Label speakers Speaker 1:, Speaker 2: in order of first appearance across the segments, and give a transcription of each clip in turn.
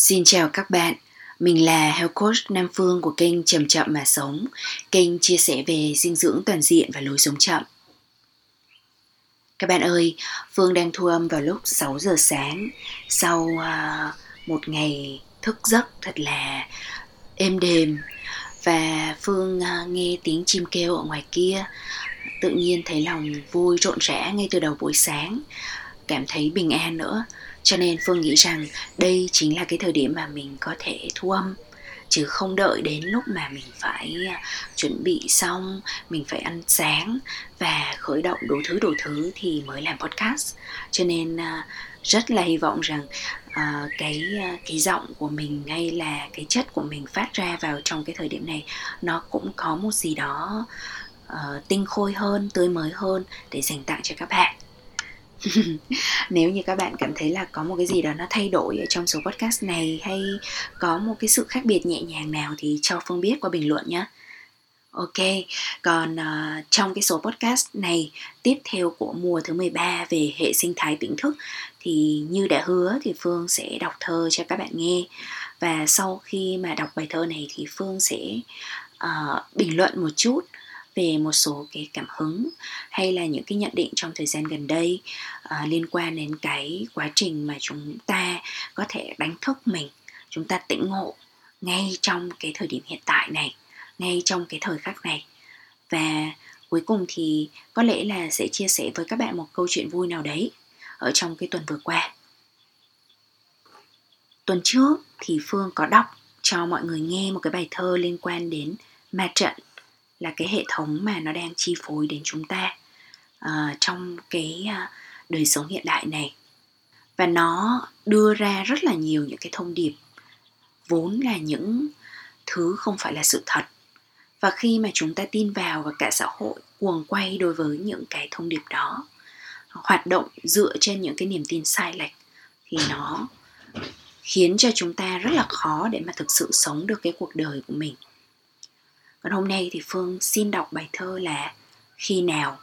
Speaker 1: Xin chào các bạn, mình là Health Coach Nam Phương của kênh Chậm Chậm Mà Sống, kênh chia sẻ về dinh dưỡng toàn diện và lối sống chậm. Các bạn ơi, Phương đang thu âm vào lúc 6 giờ sáng. Sau uh, một ngày thức giấc thật là êm đềm. Và Phương uh, nghe tiếng chim kêu ở ngoài kia tự nhiên thấy lòng vui rộn rã ngay từ đầu buổi sáng. Cảm thấy bình an nữa cho nên phương nghĩ rằng đây chính là cái thời điểm mà mình có thể thu âm chứ không đợi đến lúc mà mình phải à, chuẩn bị xong mình phải ăn sáng và khởi động đủ thứ đủ thứ thì mới làm podcast. Cho nên à, rất là hy vọng rằng uh, cái cái giọng của mình hay là cái chất của mình phát ra vào trong cái thời điểm này nó cũng có một gì đó uh, tinh khôi hơn tươi mới hơn để dành tặng cho các bạn. nếu như các bạn cảm thấy là có một cái gì đó nó thay đổi ở trong số podcast này hay có một cái sự khác biệt nhẹ nhàng nào thì cho phương biết qua bình luận nhé Ok, còn uh, trong cái số podcast này tiếp theo của mùa thứ 13 về hệ sinh thái tỉnh thức thì như đã hứa thì Phương sẽ đọc thơ cho các bạn nghe. Và sau khi mà đọc bài thơ này thì Phương sẽ uh, bình luận một chút về một số cái cảm hứng hay là những cái nhận định trong thời gian gần đây uh, liên quan đến cái quá trình mà chúng ta có thể đánh thức mình chúng ta tỉnh ngộ ngay trong cái thời điểm hiện tại này ngay trong cái thời khắc này. Và cuối cùng thì có lẽ là sẽ chia sẻ với các bạn một câu chuyện vui nào đấy ở trong cái tuần vừa qua. Tuần trước thì phương có đọc cho mọi người nghe một cái bài thơ liên quan đến ma trận là cái hệ thống mà nó đang chi phối đến chúng ta uh, trong cái uh, đời sống hiện đại này. Và nó đưa ra rất là nhiều những cái thông điệp vốn là những thứ không phải là sự thật. Và khi mà chúng ta tin vào và cả xã hội cuồng quay đối với những cái thông điệp đó hoạt động dựa trên những cái niềm tin sai lệch thì nó khiến cho chúng ta rất là khó để mà thực sự sống được cái cuộc đời của mình còn hôm nay thì phương xin đọc bài thơ là khi nào?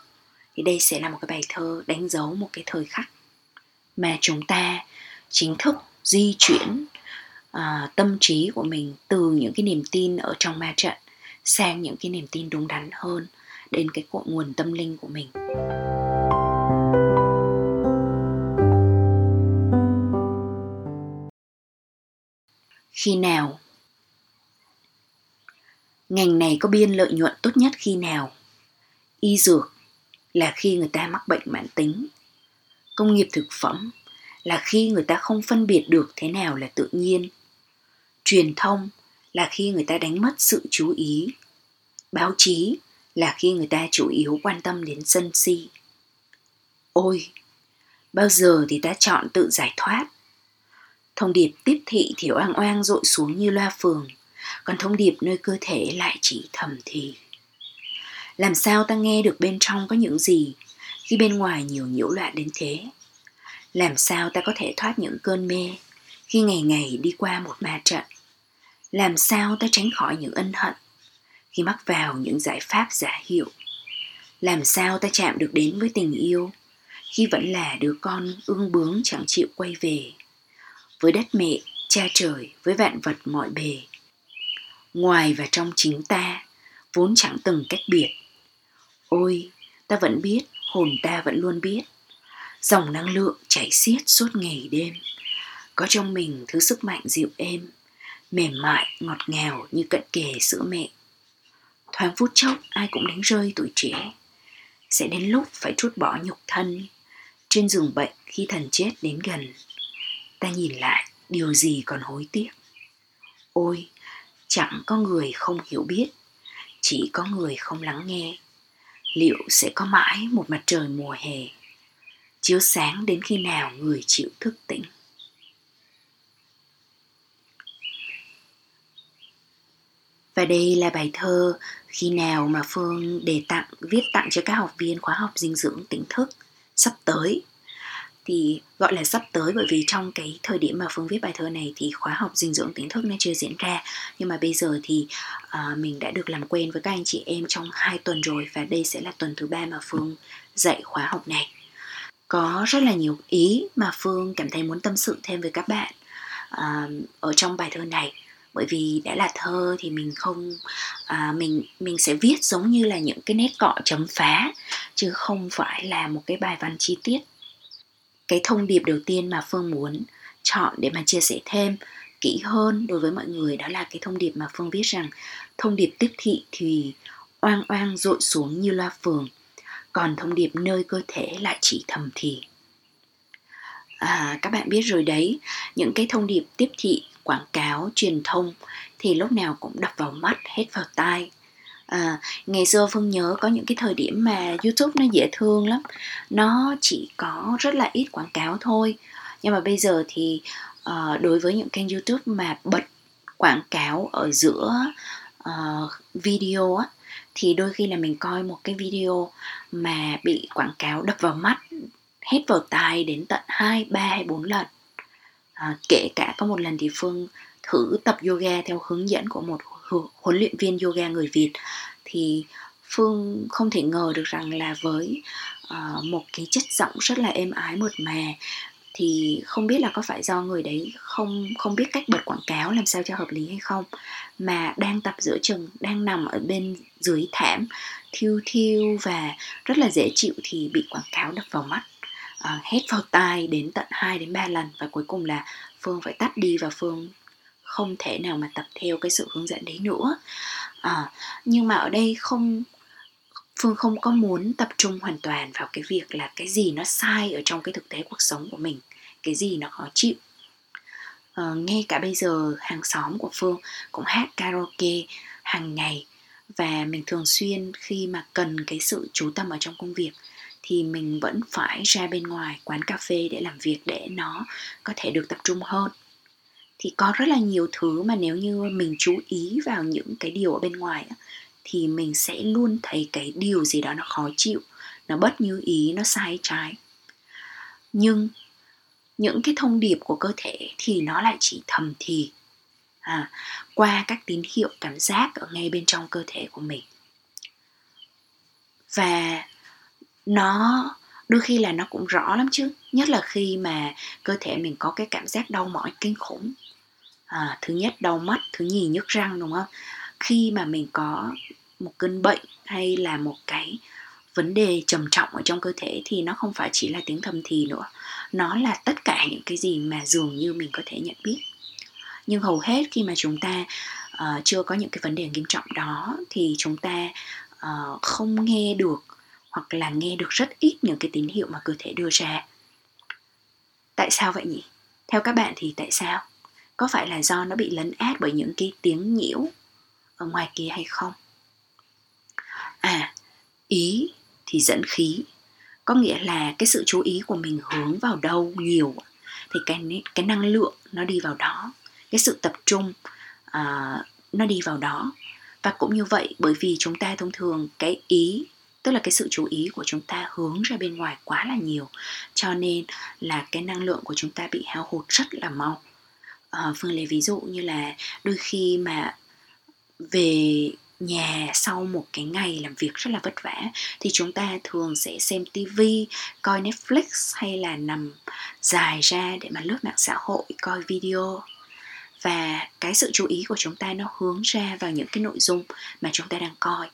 Speaker 1: Thì đây sẽ là một cái bài thơ đánh dấu một cái thời khắc mà chúng ta chính thức di chuyển uh, tâm trí của mình từ những cái niềm tin ở trong ma trận sang những cái niềm tin đúng đắn hơn đến cái cội nguồn tâm linh của mình. Khi nào? Ngành này có biên lợi nhuận tốt nhất khi nào? Y dược là khi người ta mắc bệnh mãn tính. Công nghiệp thực phẩm là khi người ta không phân biệt được thế nào là tự nhiên. Truyền thông là khi người ta đánh mất sự chú ý. Báo chí là khi người ta chủ yếu quan tâm đến sân si. Ôi, bao giờ thì ta chọn tự giải thoát? Thông điệp tiếp thị thì oang oang dội xuống như loa phường còn thông điệp nơi cơ thể lại chỉ thầm thì. Làm sao ta nghe được bên trong có những gì, khi bên ngoài nhiều nhiễu loạn đến thế? Làm sao ta có thể thoát những cơn mê, khi ngày ngày đi qua một ma trận? Làm sao ta tránh khỏi những ân hận, khi mắc vào những giải pháp giả hiệu? Làm sao ta chạm được đến với tình yêu, khi vẫn là đứa con ương bướng chẳng chịu quay về? Với đất mẹ, cha trời, với vạn vật mọi bề ngoài và trong chính ta, vốn chẳng từng cách biệt. Ôi, ta vẫn biết, hồn ta vẫn luôn biết. Dòng năng lượng chảy xiết suốt ngày đêm. Có trong mình thứ sức mạnh dịu êm, mềm mại, ngọt ngào như cận kề sữa mẹ. Thoáng phút chốc, ai cũng đánh rơi tuổi trẻ. Sẽ đến lúc phải trút bỏ nhục thân, trên giường bệnh khi thần chết đến gần. Ta nhìn lại, điều gì còn hối tiếc? Ôi chẳng có người không hiểu biết, chỉ có người không lắng nghe. Liệu sẽ có mãi một mặt trời mùa hè, chiếu sáng đến khi nào người chịu thức tỉnh? Và đây là bài thơ khi nào mà phương đề tặng, viết tặng cho các học viên khóa học dinh dưỡng tỉnh thức sắp tới thì gọi là sắp tới bởi vì trong cái thời điểm mà phương viết bài thơ này thì khóa học dinh dưỡng tỉnh thức nó chưa diễn ra. Nhưng mà bây giờ thì uh, mình đã được làm quen với các anh chị em trong hai tuần rồi và đây sẽ là tuần thứ ba mà phương dạy khóa học này. Có rất là nhiều ý mà phương cảm thấy muốn tâm sự thêm với các bạn uh, ở trong bài thơ này. Bởi vì đã là thơ thì mình không à, mình mình sẽ viết giống như là những cái nét cọ chấm phá chứ không phải là một cái bài văn chi tiết cái thông điệp đầu tiên mà phương muốn chọn để mà chia sẻ thêm kỹ hơn đối với mọi người đó là cái thông điệp mà phương viết rằng thông điệp tiếp thị thì oang oang dội xuống như loa phường còn thông điệp nơi cơ thể lại chỉ thầm thì. À, các bạn biết rồi đấy những cái thông điệp tiếp thị quảng cáo truyền thông thì lúc nào cũng đập vào mắt hết vào tai à, ngày xưa phương nhớ có những cái thời điểm mà youtube nó dễ thương lắm. Nó chỉ có rất là ít quảng cáo thôi. Nhưng mà bây giờ thì uh, đối với những kênh youtube mà bật quảng cáo ở giữa uh, video á thì đôi khi là mình coi một cái video mà bị quảng cáo đập vào mắt hết vào tai đến tận 2, 3 hay 4 lần. À, kể cả có một lần thì phương thử tập yoga theo hướng dẫn của một huấn luyện viên yoga người việt thì phương không thể ngờ được rằng là với uh, một cái chất giọng rất là êm ái mượt mà thì không biết là có phải do người đấy không không biết cách bật quảng cáo làm sao cho hợp lý hay không mà đang tập giữa chừng đang nằm ở bên dưới thảm thiêu thiêu và rất là dễ chịu thì bị quảng cáo đập vào mắt uh, hét vào tai đến tận 2 đến 3 lần và cuối cùng là Phương phải tắt đi và Phương không thể nào mà tập theo cái sự hướng dẫn đấy nữa. À, nhưng mà ở đây không phương không có muốn tập trung hoàn toàn vào cái việc là cái gì nó sai ở trong cái thực tế cuộc sống của mình cái gì nó khó chịu. À, ngay cả bây giờ hàng xóm của phương cũng hát karaoke hàng ngày và mình thường xuyên khi mà cần cái sự chú tâm ở trong công việc thì mình vẫn phải ra bên ngoài quán cà phê để làm việc để nó có thể được tập trung hơn thì có rất là nhiều thứ mà nếu như mình chú ý vào những cái điều ở bên ngoài thì mình sẽ luôn thấy cái điều gì đó nó khó chịu nó bất như ý nó sai trái. Nhưng những cái thông điệp của cơ thể thì nó lại chỉ thầm thì à, qua các tín hiệu cảm giác ở ngay bên trong cơ thể của mình. Và nó đôi khi là nó cũng rõ lắm chứ nhất là khi mà cơ thể mình có cái cảm giác đau mỏi kinh khủng à, thứ nhất đau mắt thứ nhì nhức răng đúng không? Khi mà mình có một cơn bệnh hay là một cái vấn đề trầm trọng ở trong cơ thể thì nó không phải chỉ là tiếng thầm thì nữa. Nó là tất cả những cái gì mà dường như mình có thể nhận biết. Nhưng hầu hết khi mà chúng ta uh, chưa có những cái vấn đề nghiêm trọng đó thì chúng ta uh, không nghe được hoặc là nghe được rất ít những cái tín hiệu mà cơ thể đưa ra. Tại sao vậy nhỉ? Theo các bạn thì tại sao? Có phải là do nó bị lấn át bởi những cái tiếng nhiễu ở ngoài kia hay không? À ý thì dẫn khí. Có nghĩa là cái sự chú ý của mình hướng vào đâu nhiều thì cái cái năng lượng nó đi vào đó. Cái sự tập trung uh, nó đi vào đó. Và cũng như vậy bởi vì chúng ta thông thường cái ý tức là cái sự chú ý của chúng ta hướng ra bên ngoài quá là nhiều cho nên là cái năng lượng của chúng ta bị hao hụt rất là mau à, phương lấy ví dụ như là đôi khi mà về nhà sau một cái ngày làm việc rất là vất vả thì chúng ta thường sẽ xem tivi coi netflix hay là nằm dài ra để mà lướt mạng xã hội coi video. Và cái sự chú ý của chúng ta nó hướng ra vào những cái nội dung mà chúng ta đang coi.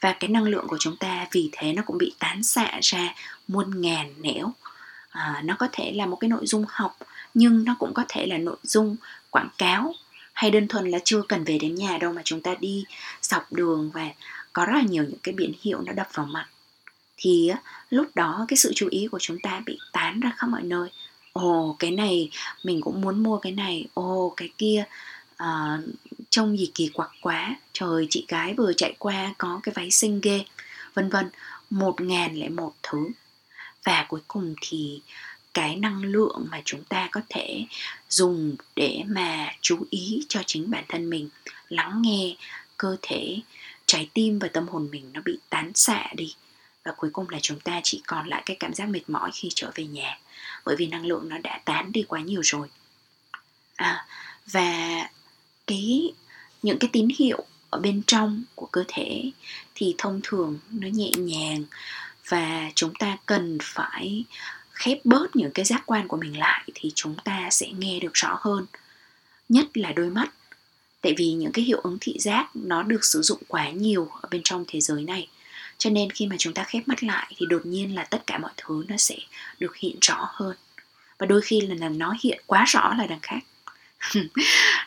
Speaker 1: Và cái năng lượng của chúng ta vì thế nó cũng bị tán xạ ra muôn ngàn nẻo. À, nó có thể là một cái nội dung học nhưng nó cũng có thể là nội dung quảng cáo hay đơn thuần là chưa cần về đến nhà đâu mà chúng ta đi dọc đường và có rất là nhiều những cái biển hiệu nó đập vào mặt. Thì lúc đó cái sự chú ý của chúng ta bị tán ra khắp mọi nơi. Ồ cái này mình cũng muốn mua cái này. Ồ cái kia à, trông gì kỳ quặc quá. Trời chị gái vừa chạy qua có cái váy xinh ghê vân vân một ngàn lẻ một thứ. Và cuối cùng thì cái năng lượng mà chúng ta có thể dùng để mà chú ý cho chính bản thân mình. Lắng nghe cơ thể trái tim và tâm hồn mình nó bị tán xạ đi. Và cuối cùng là chúng ta chỉ còn lại cái cảm giác mệt mỏi khi trở về nhà. Bởi vì năng lượng nó đã tán đi quá nhiều rồi. À, và cái những cái tín hiệu ở bên trong của cơ thể thì thông thường nó nhẹ nhàng. Và chúng ta cần phải khép bớt những cái giác quan của mình lại thì chúng ta sẽ nghe được rõ hơn. Nhất là đôi mắt. Tại vì những cái hiệu ứng thị giác nó được sử dụng quá nhiều ở bên trong thế giới này. Cho nên khi mà chúng ta khép mắt lại thì đột nhiên là tất cả mọi thứ nó sẽ được hiện rõ hơn. Và đôi khi là nó hiện quá rõ là đằng khác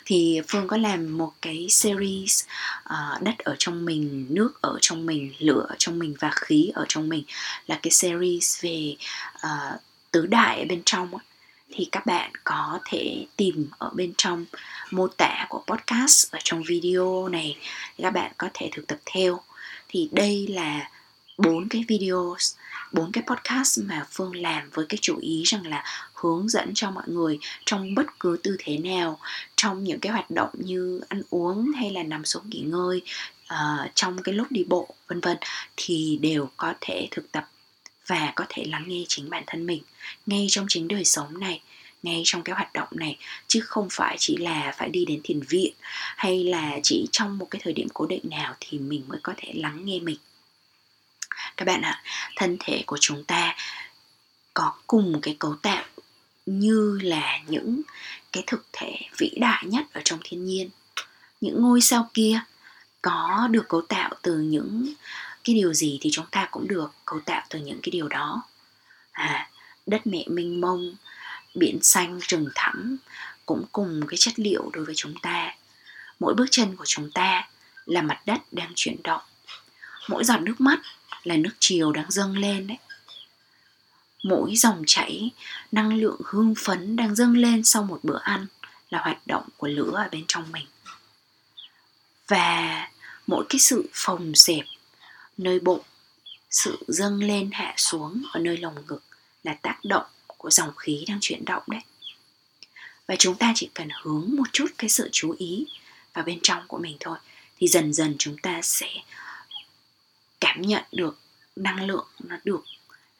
Speaker 1: thì phương có làm một cái series uh, đất ở trong mình nước ở trong mình lửa ở trong mình và khí ở trong mình là cái series về uh, tứ đại ở bên trong thì các bạn có thể tìm ở bên trong mô tả của podcast ở trong video này thì các bạn có thể thực tập theo. Thì đây là bốn cái video bốn cái podcast mà phương làm với cái chủ ý rằng là hướng dẫn cho mọi người trong bất cứ tư thế nào trong những cái hoạt động như ăn uống hay là nằm xuống nghỉ ngơi uh, trong cái lúc đi bộ vân vân thì đều có thể thực tập và có thể lắng nghe chính bản thân mình ngay trong chính đời sống này ngay trong cái hoạt động này chứ không phải chỉ là phải đi đến thiền viện hay là chỉ trong một cái thời điểm cố định nào thì mình mới có thể lắng nghe mình. Các bạn ạ thân thể của chúng ta có cùng cái cấu tạo như là những cái thực thể vĩ đại nhất ở trong thiên nhiên. Những ngôi sao kia có được cấu tạo từ những cái điều gì thì chúng ta cũng được cấu tạo từ những cái điều đó. À đất mẹ mênh mông, biển xanh rừng thẳm cũng cùng cái chất liệu đối với chúng ta. Mỗi bước chân của chúng ta là mặt đất đang chuyển động. Mỗi giọt nước mắt là nước chiều đang dâng lên đấy mỗi dòng chảy, năng lượng hưng phấn đang dâng lên sau một bữa ăn là hoạt động của lửa ở bên trong mình. Và mỗi cái sự phồng xẹp nơi bụng, sự dâng lên hạ xuống ở nơi lồng ngực là tác động của dòng khí đang chuyển động đấy. Và chúng ta chỉ cần hướng một chút cái sự chú ý vào bên trong của mình thôi, thì dần dần chúng ta sẽ cảm nhận được năng lượng nó được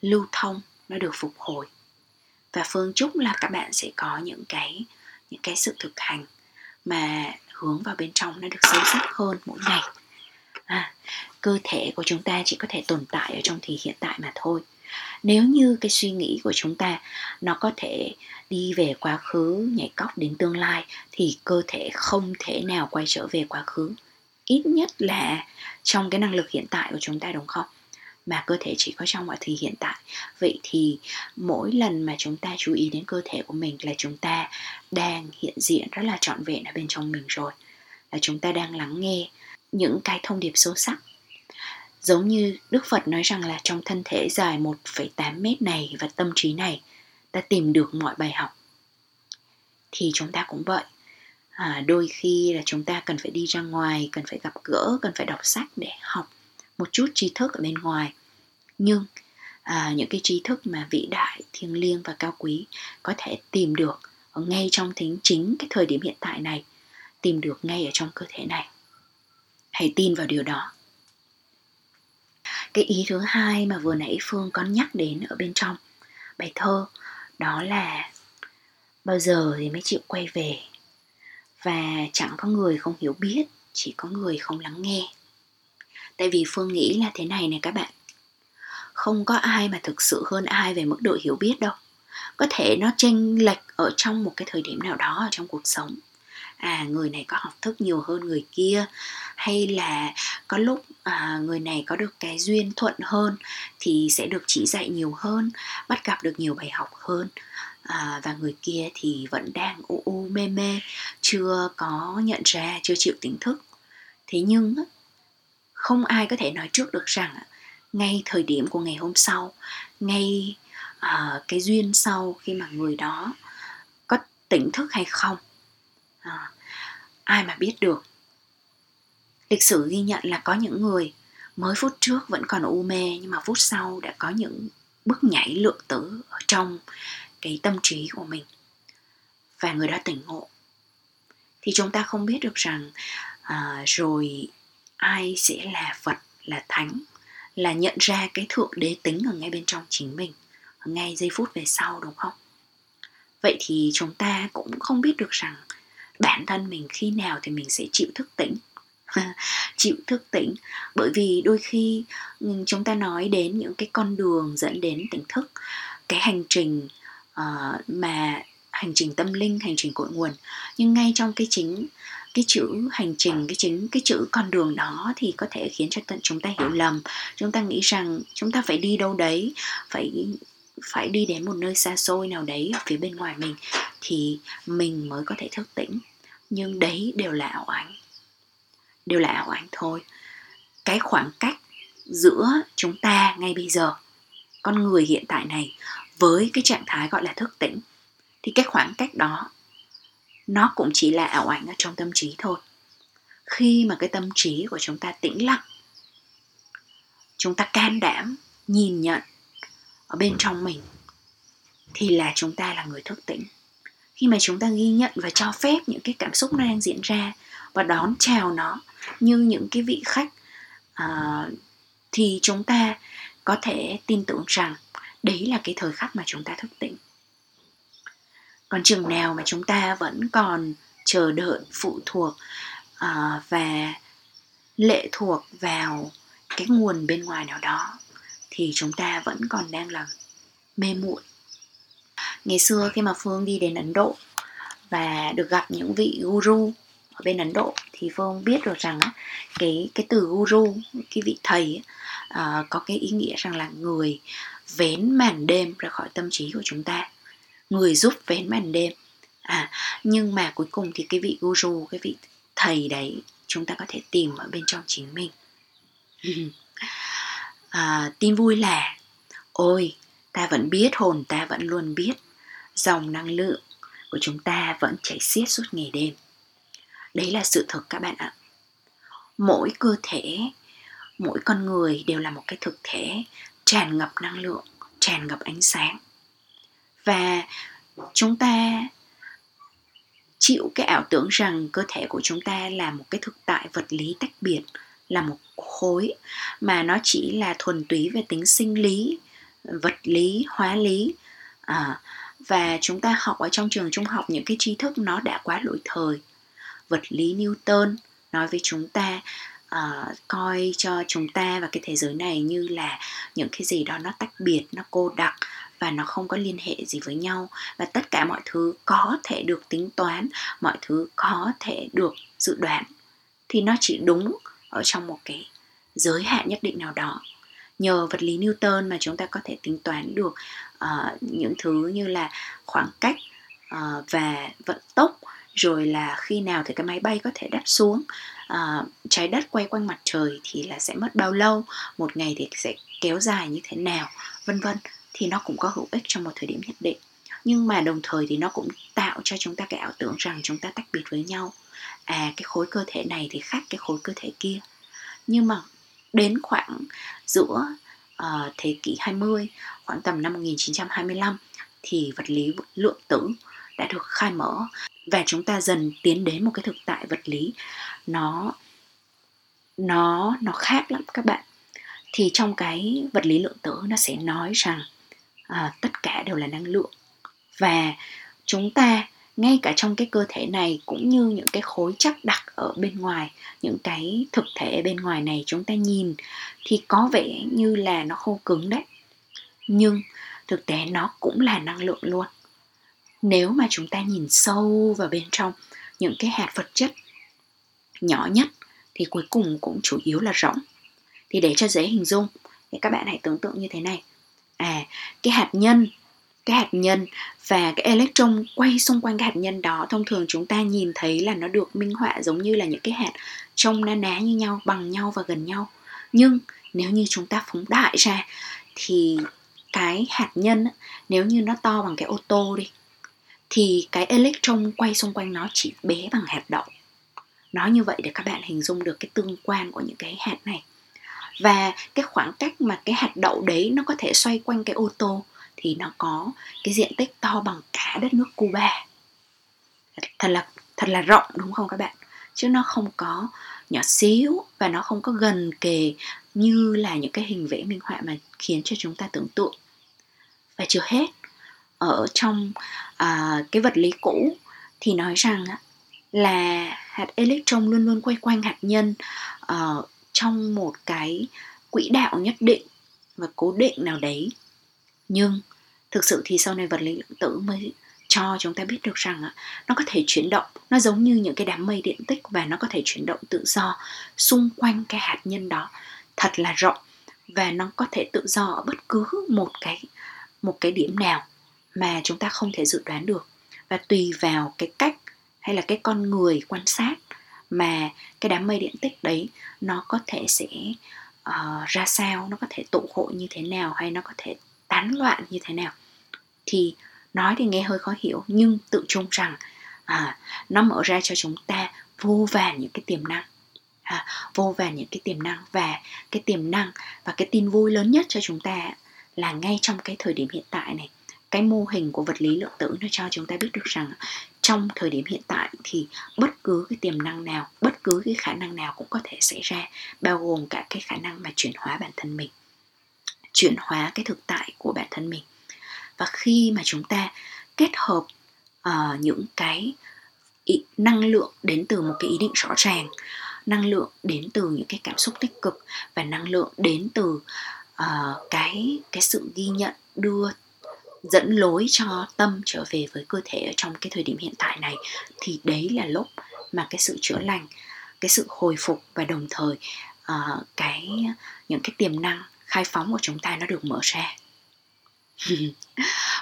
Speaker 1: lưu thông nó được phục hồi. Và phương chúc là các bạn sẽ có những cái những cái sự thực hành mà hướng vào bên trong nó được sâu sắc hơn mỗi ngày. À, cơ thể của chúng ta chỉ có thể tồn tại ở trong thì hiện tại mà thôi. Nếu như cái suy nghĩ của chúng ta nó có thể đi về quá khứ nhảy cóc đến tương lai thì cơ thể không thể nào quay trở về quá khứ. Ít nhất là trong cái năng lực hiện tại của chúng ta đúng không? Mà cơ thể chỉ có trong mọi thì hiện tại. Vậy thì mỗi lần mà chúng ta chú ý đến cơ thể của mình là chúng ta đang hiện diện rất là trọn vẹn ở bên trong mình rồi là chúng ta đang lắng nghe những cái thông điệp sâu sắc. Giống như đức phật nói rằng là trong thân thể dài 1,8 mét này và tâm trí này ta tìm được mọi bài học thì chúng ta cũng vậy. À, đôi khi là chúng ta cần phải đi ra ngoài cần phải gặp gỡ cần phải đọc sách để học một chút tri thức ở bên ngoài. Nhưng à, những cái tri thức mà vĩ đại thiêng liêng và cao quý có thể tìm được ở ngay trong thính chính cái thời điểm hiện tại này tìm được ngay ở trong cơ thể này. Hãy tin vào điều đó. Cái ý thứ hai mà vừa nãy phương có nhắc đến ở bên trong bài thơ đó là bao giờ thì mới chịu quay về? Và chẳng có người không hiểu biết chỉ có người không lắng nghe tại vì phương nghĩ là thế này này các bạn. Không có ai mà thực sự hơn ai về mức độ hiểu biết đâu. Có thể nó chênh lệch ở trong một cái thời điểm nào đó ở trong cuộc sống. À người này có học thức nhiều hơn người kia hay là có lúc à, người này có được cái duyên thuận hơn thì sẽ được chỉ dạy nhiều hơn bắt gặp được nhiều bài học hơn. À, và người kia thì vẫn đang u u mê mê chưa có nhận ra chưa chịu tỉnh thức. Thế nhưng không ai có thể nói trước được rằng ngay thời điểm của ngày hôm sau ngay uh, cái duyên sau khi mà người đó có tỉnh thức hay không uh, ai mà biết được. Lịch sử ghi nhận là có những người mới phút trước vẫn còn u mê nhưng mà phút sau đã có những bước nhảy lượng tử ở trong cái tâm trí của mình. Và người đó tỉnh ngộ. Thì chúng ta không biết được rằng à, rồi ai sẽ là phật là thánh là nhận ra cái thượng đế tính ở ngay bên trong chính mình ngay giây phút về sau đúng không? Vậy thì chúng ta cũng không biết được rằng bản thân mình khi nào thì mình sẽ chịu thức tỉnh. Chịu thức tỉnh bởi vì đôi khi ừ, chúng ta nói đến những cái con đường dẫn đến tỉnh thức cái hành trình uh, mà hành trình tâm linh hành trình cội nguồn nhưng ngay trong cái chính cái chữ hành trình, cái chính, cái chữ con đường đó thì có thể khiến cho tận chúng ta hiểu lầm. Chúng ta nghĩ rằng chúng ta phải đi đâu đấy, phải phải đi đến một nơi xa xôi nào đấy ở phía bên ngoài mình thì mình mới có thể thức tỉnh. Nhưng đấy đều là ảo ảnh, đều là ảo ảnh thôi. Cái khoảng cách giữa chúng ta ngay bây giờ, con người hiện tại này với cái trạng thái gọi là thức tỉnh, thì cái khoảng cách đó nó cũng chỉ là ảo ảnh ở trong tâm trí thôi. Khi mà cái tâm trí của chúng ta tĩnh lặng chúng ta can đảm nhìn nhận ở bên trong mình thì là chúng ta là người thức tỉnh. Khi mà chúng ta ghi nhận và cho phép những cái cảm xúc nó đang diễn ra và đón chào nó như những cái vị khách uh, thì chúng ta có thể tin tưởng rằng đấy là cái thời khắc mà chúng ta thức tỉnh còn chừng nào mà chúng ta vẫn còn chờ đợi phụ thuộc uh, và lệ thuộc vào cái nguồn bên ngoài nào đó thì chúng ta vẫn còn đang là mê muội. Ngày xưa khi mà phương đi đến ấn độ và được gặp những vị guru ở bên ấn độ thì phương biết được rằng cái cái từ guru cái vị thầy uh, có cái ý nghĩa rằng là người vén màn đêm ra khỏi tâm trí của chúng ta người giúp vén màn đêm. À nhưng mà cuối cùng thì cái vị guru cái vị thầy đấy chúng ta có thể tìm ở bên trong chính mình. À, tin vui là ôi ta vẫn biết hồn ta vẫn luôn biết dòng năng lượng của chúng ta vẫn chảy xiết suốt ngày đêm. Đấy là sự thật các bạn ạ. Mỗi cơ thể mỗi con người đều là một cái thực thể tràn ngập năng lượng tràn ngập ánh sáng và chúng ta chịu cái ảo tưởng rằng cơ thể của chúng ta là một cái thực tại vật lý tách biệt là một khối mà nó chỉ là thuần túy về tính sinh lý vật lý hóa lý. À, và chúng ta học ở trong trường trung học những cái tri thức nó đã quá lỗi thời. Vật lý Newton nói với chúng ta uh, coi cho chúng ta và cái thế giới này như là những cái gì đó nó tách biệt nó cô đặc và nó không có liên hệ gì với nhau. Và tất cả mọi thứ có thể được tính toán mọi thứ có thể được dự đoán. Thì nó chỉ đúng ở trong một cái giới hạn nhất định nào đó. Nhờ vật lý Newton mà chúng ta có thể tính toán được uh, những thứ như là khoảng cách uh, và vận tốc rồi là khi nào thì cái máy bay có thể đáp xuống. Uh, trái đất quay quanh mặt trời thì là sẽ mất bao lâu một ngày thì sẽ kéo dài như thế nào vân vân thì nó cũng có hữu ích trong một thời điểm nhất định. Nhưng mà đồng thời thì nó cũng tạo cho chúng ta cái ảo tưởng rằng chúng ta tách biệt với nhau. À cái khối cơ thể này thì khác cái khối cơ thể kia. Nhưng mà đến khoảng giữa uh, thế kỷ 20 khoảng tầm năm 1925 thì vật lý lượng tử đã được khai mở và chúng ta dần tiến đến một cái thực tại vật lý nó nó nó khác lắm các bạn. Thì trong cái vật lý lượng tử nó sẽ nói rằng à, tất cả đều là năng lượng. Và chúng ta ngay cả trong cái cơ thể này cũng như những cái khối chắc đặc ở bên ngoài những cái thực thể bên ngoài này chúng ta nhìn thì có vẻ như là nó khô cứng đấy. Nhưng thực tế nó cũng là năng lượng luôn. Nếu mà chúng ta nhìn sâu vào bên trong những cái hạt vật chất nhỏ nhất thì cuối cùng cũng chủ yếu là rỗng. Thì để cho dễ hình dung thì các bạn hãy tưởng tượng như thế này à cái hạt nhân, cái hạt nhân và cái electron quay xung quanh cái hạt nhân đó, thông thường chúng ta nhìn thấy là nó được minh họa giống như là những cái hạt trông na ná như nhau, bằng nhau và gần nhau. Nhưng nếu như chúng ta phóng đại ra thì cái hạt nhân nếu như nó to bằng cái ô tô đi, thì cái electron quay xung quanh nó chỉ bé bằng hạt đậu. Nói như vậy để các bạn hình dung được cái tương quan của những cái hạt này và cái khoảng cách mà cái hạt đậu đấy nó có thể xoay quanh cái ô tô thì nó có cái diện tích to bằng cả đất nước Cuba. Thật là thật là rộng đúng không các bạn? Chứ nó không có nhỏ xíu và nó không có gần kề như là những cái hình vẽ minh họa mà khiến cho chúng ta tưởng tượng. Và chưa hết ở trong à, cái vật lý cũ thì nói rằng là hạt electron luôn luôn quay quanh hạt nhân uh, trong một cái quỹ đạo nhất định và cố định nào đấy. Nhưng thực sự thì sau này vật lý lượng tử mới cho chúng ta biết được rằng nó có thể chuyển động. Nó giống như những cái đám mây điện tích và nó có thể chuyển động tự do xung quanh cái hạt nhân đó thật là rộng. Và nó có thể tự do ở bất cứ một cái một cái điểm nào mà chúng ta không thể dự đoán được. Và tùy vào cái cách hay là cái con người quan sát mà cái đám mây điện tích đấy nó có thể sẽ uh, ra sao nó có thể tụ hội như thế nào hay nó có thể tán loạn như thế nào. Thì nói thì nghe hơi khó hiểu nhưng tự chung rằng à, nó mở ra cho chúng ta vô vàn những cái tiềm năng. À, vô vàn những cái tiềm năng và cái tiềm năng và cái tin vui lớn nhất cho chúng ta là ngay trong cái thời điểm hiện tại này cái mô hình của vật lý lượng tử nó cho chúng ta biết được rằng trong thời điểm hiện tại thì bất cứ cái tiềm năng nào bất cứ cái khả năng nào cũng có thể xảy ra bao gồm cả cái khả năng mà chuyển hóa bản thân mình chuyển hóa cái thực tại của bản thân mình. Và khi mà chúng ta kết hợp uh, những cái ý, năng lượng đến từ một cái ý định rõ ràng năng lượng đến từ những cái cảm xúc tích cực và năng lượng đến từ uh, cái cái sự ghi nhận đưa dẫn lối cho tâm trở về với cơ thể ở trong cái thời điểm hiện tại này thì đấy là lúc mà cái sự chữa lành cái sự hồi phục và đồng thời uh, cái những cái tiềm năng khai phóng của chúng ta nó được mở ra.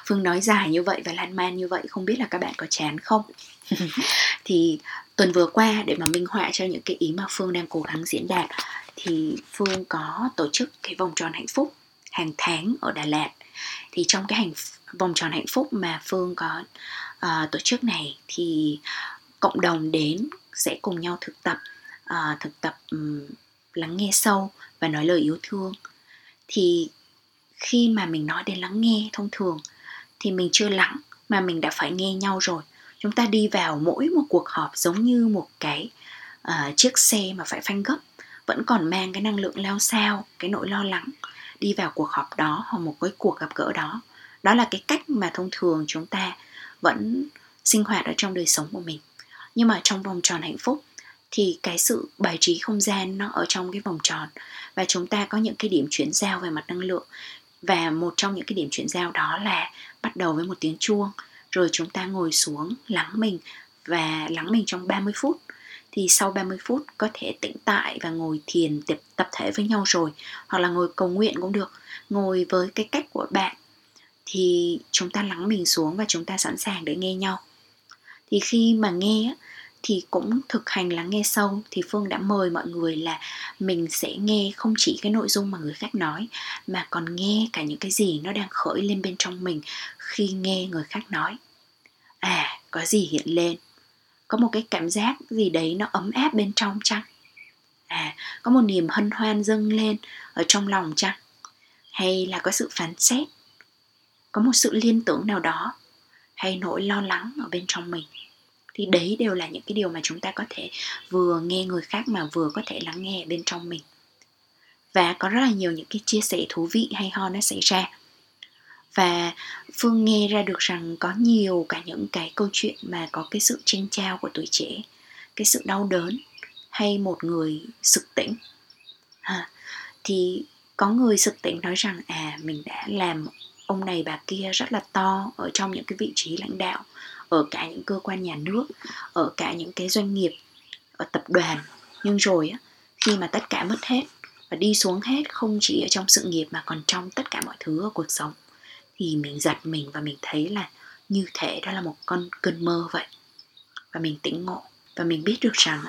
Speaker 1: Phương nói dài như vậy và lan man như vậy không biết là các bạn có chán không? Thì tuần vừa qua để mà minh họa cho những cái ý mà phương đang cố gắng diễn đạt thì phương có tổ chức cái vòng tròn hạnh phúc hàng tháng ở đà lạt thì trong cái hành vòng tròn hạnh phúc mà phương có uh, tổ chức này thì cộng đồng đến sẽ cùng nhau thực tập uh, thực tập um, lắng nghe sâu và nói lời yêu thương. Thì khi mà mình nói đến lắng nghe thông thường thì mình chưa lắng mà mình đã phải nghe nhau rồi. Chúng ta đi vào mỗi một cuộc họp giống như một cái uh, chiếc xe mà phải phanh gấp vẫn còn mang cái năng lượng lao sao cái nỗi lo lắng đi vào cuộc họp đó hoặc một cái cuộc gặp gỡ đó. Đó là cái cách mà thông thường chúng ta vẫn sinh hoạt ở trong đời sống của mình. Nhưng mà trong vòng tròn hạnh phúc thì cái sự bài trí không gian nó ở trong cái vòng tròn và chúng ta có những cái điểm chuyển giao về mặt năng lượng. Và một trong những cái điểm chuyển giao đó là bắt đầu với một tiếng chuông, rồi chúng ta ngồi xuống lắng mình và lắng mình trong 30 phút thì sau 30 phút có thể tĩnh tại và ngồi thiền tập, tập thể với nhau rồi hoặc là ngồi cầu nguyện cũng được. Ngồi với cái cách của bạn thì chúng ta lắng mình xuống và chúng ta sẵn sàng để nghe nhau. Thì khi mà nghe thì cũng thực hành lắng nghe sâu thì phương đã mời mọi người là mình sẽ nghe không chỉ cái nội dung mà người khác nói mà còn nghe cả những cái gì nó đang khởi lên bên trong mình khi nghe người khác nói. À có gì hiện lên? Có một cái cảm giác gì đấy nó ấm áp bên trong chăng? À có một niềm hân hoan dâng lên ở trong lòng chăng? Hay là có sự phán xét? Có một sự liên tưởng nào đó? Hay nỗi lo lắng ở bên trong mình? Thì đấy đều là những cái điều mà chúng ta có thể vừa nghe người khác mà vừa có thể lắng nghe bên trong mình. Và có rất là nhiều những cái chia sẻ thú vị hay ho nó xảy ra và phương nghe ra được rằng có nhiều cả những cái câu chuyện mà có cái sự tranh trao của tuổi trẻ cái sự đau đớn hay một người sực tỉnh. À, thì có người sực tỉnh nói rằng à mình đã làm ông này bà kia rất là to ở trong những cái vị trí lãnh đạo ở cả những cơ quan nhà nước ở cả những cái doanh nghiệp ở tập đoàn. Nhưng rồi á khi mà tất cả mất hết và đi xuống hết không chỉ ở trong sự nghiệp mà còn trong tất cả mọi thứ ở cuộc sống thì mình giật mình và mình thấy là như thể đó là một con cơn mơ vậy. Và mình tỉnh ngộ và mình biết được rằng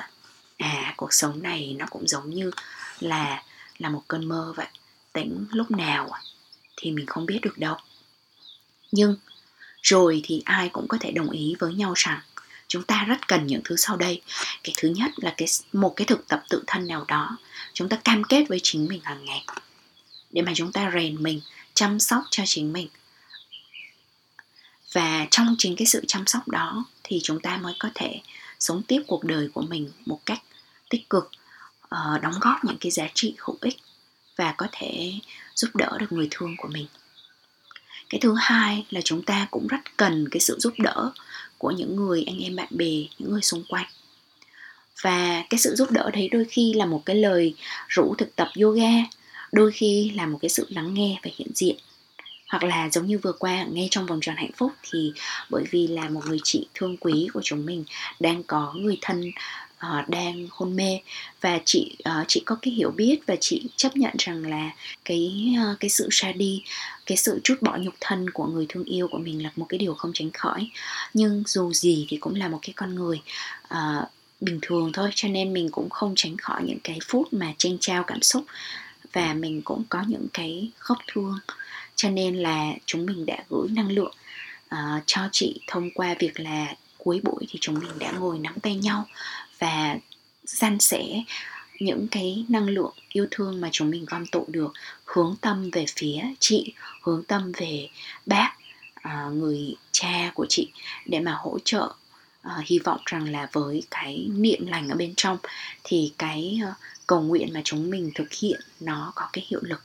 Speaker 1: à cuộc sống này nó cũng giống như là là một cơn mơ vậy. Tỉnh lúc nào thì mình không biết được đâu. Nhưng rồi thì ai cũng có thể đồng ý với nhau rằng chúng ta rất cần những thứ sau đây. Cái thứ nhất là cái một cái thực tập tự thân nào đó. Chúng ta cam kết với chính mình hàng ngày. Để mà chúng ta rèn mình chăm sóc cho chính mình. Và trong chính cái sự chăm sóc đó thì chúng ta mới có thể sống tiếp cuộc đời của mình một cách tích cực ờ, đóng góp những cái giá trị hữu ích và có thể giúp đỡ được người thương của mình. Cái thứ hai là chúng ta cũng rất cần cái sự giúp đỡ của những người anh em bạn bè, những người xung quanh. Và cái sự giúp đỡ đấy đôi khi là một cái lời rủ thực tập yoga đôi khi là một cái sự lắng nghe và hiện diện. Hoặc là giống như vừa qua ngay trong vòng tròn hạnh phúc thì bởi vì là một người chị thương quý của chúng mình đang có người thân uh, đang hôn mê và chị uh, chị có cái hiểu biết và chị chấp nhận rằng là cái uh, cái sự ra đi cái sự chút bỏ nhục thân của người thương yêu của mình là một cái điều không tránh khỏi. Nhưng dù gì thì cũng là một cái con người uh, bình thường thôi cho nên mình cũng không tránh khỏi những cái phút mà tranh trao cảm xúc và mình cũng có những cái khóc thương cho nên là chúng mình đã gửi năng lượng uh, cho chị thông qua việc là cuối buổi thì chúng mình đã ngồi nắm tay nhau và san sẻ những cái năng lượng yêu thương mà chúng mình gom tụ được hướng tâm về phía chị hướng tâm về bác uh, người cha của chị để mà hỗ trợ uh, hy vọng rằng là với cái niệm lành ở bên trong thì cái uh, cầu nguyện mà chúng mình thực hiện nó có cái hiệu lực.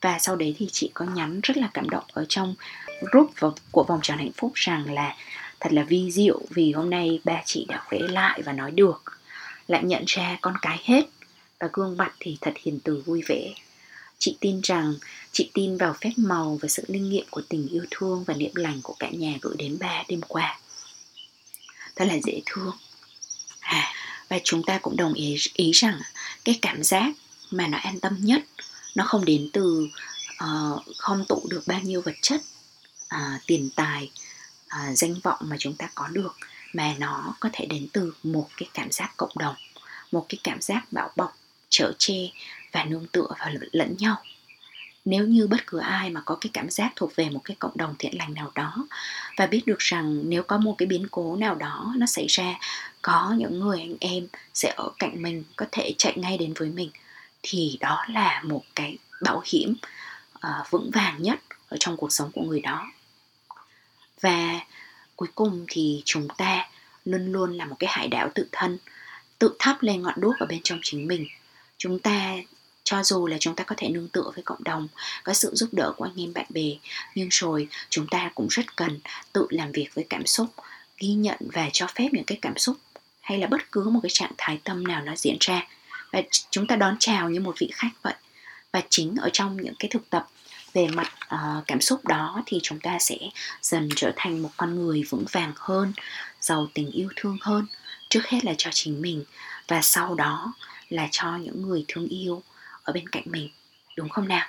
Speaker 1: Và sau đấy thì chị có nhắn rất là cảm động ở trong group của vòng tròn hạnh phúc rằng là thật là vi diệu vì hôm nay ba chị đã khỏe lại và nói được. Lại nhận ra con cái hết và gương mặt thì thật hiền từ vui vẻ. Chị tin rằng chị tin vào phép màu và sự linh nghiệm của tình yêu thương và niệm lành của cả nhà gửi đến ba đêm qua. Thật là dễ thương. À, và chúng ta cũng đồng ý ý rằng cái cảm giác mà nó an tâm nhất nó không đến từ uh, không tụ được bao nhiêu vật chất uh, tiền tài uh, danh vọng mà chúng ta có được mà nó có thể đến từ một cái cảm giác cộng đồng một cái cảm giác bảo bọc chở che và nương tựa vào lẫn nhau nếu như bất cứ ai mà có cái cảm giác thuộc về một cái cộng đồng thiện lành nào đó và biết được rằng nếu có một cái biến cố nào đó nó xảy ra có những người anh em sẽ ở cạnh mình có thể chạy ngay đến với mình thì đó là một cái bảo hiểm uh, vững vàng nhất ở trong cuộc sống của người đó. Và cuối cùng thì chúng ta luôn luôn là một cái hải đảo tự thân tự thắp lên ngọn đuốc ở bên trong chính mình. Chúng ta cho dù là chúng ta có thể nương tựa với cộng đồng có sự giúp đỡ của anh em bạn bè. Nhưng rồi chúng ta cũng rất cần tự làm việc với cảm xúc ghi nhận và cho phép những cái cảm xúc hay là bất cứ một cái trạng thái tâm nào nó diễn ra. Và chúng ta đón chào như một vị khách vậy. Và chính ở trong những cái thực tập về mặt uh, cảm xúc đó thì chúng ta sẽ dần trở thành một con người vững vàng hơn giàu tình yêu thương hơn trước hết là cho chính mình và sau đó là cho những người thương yêu ở bên cạnh mình đúng không nào?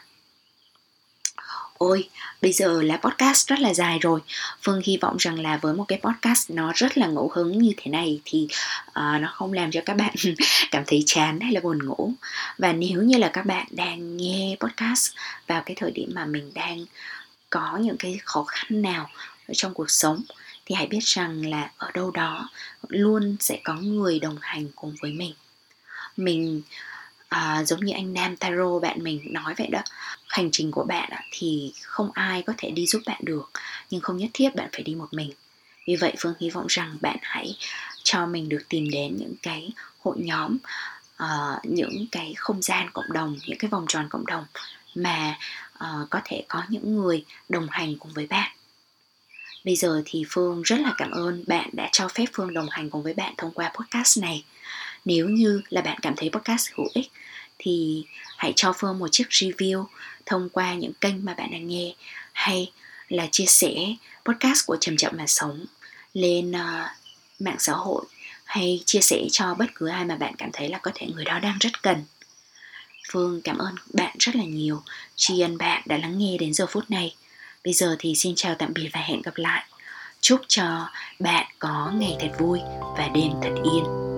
Speaker 1: Ôi, bây giờ là podcast rất là dài rồi. Phương hy vọng rằng là với một cái podcast nó rất là ngẫu hứng như thế này Thì uh, nó không làm cho các bạn cảm thấy chán hay là buồn ngủ. Và nếu như là các bạn đang nghe podcast vào cái thời điểm mà mình đang có những cái khó khăn nào ở trong cuộc sống Thì hãy biết rằng là ở đâu đó luôn sẽ có người đồng hành cùng với mình. Mình à, giống như anh Nam Taro bạn mình nói vậy đó. Hành trình của bạn thì không ai có thể đi giúp bạn được nhưng không nhất thiết bạn phải đi một mình. Vì vậy phương hy vọng rằng bạn hãy cho mình được tìm đến những cái hội nhóm uh, những cái không gian cộng đồng những cái vòng tròn cộng đồng mà uh, có thể có những người đồng hành cùng với bạn. Bây giờ thì phương rất là cảm ơn bạn đã cho phép phương đồng hành cùng với bạn thông qua podcast này nếu như là bạn cảm thấy podcast hữu ích thì hãy cho Phương một chiếc review thông qua những kênh mà bạn đang nghe hay là chia sẻ podcast của Chậm Chậm Mà Sống lên uh, mạng xã hội hay chia sẻ cho bất cứ ai mà bạn cảm thấy là có thể người đó đang rất cần. Phương cảm ơn bạn rất là nhiều, tri ân bạn đã lắng nghe đến giờ phút này. Bây giờ thì xin chào tạm biệt và hẹn gặp lại. Chúc cho bạn có ngày thật vui và đêm thật yên.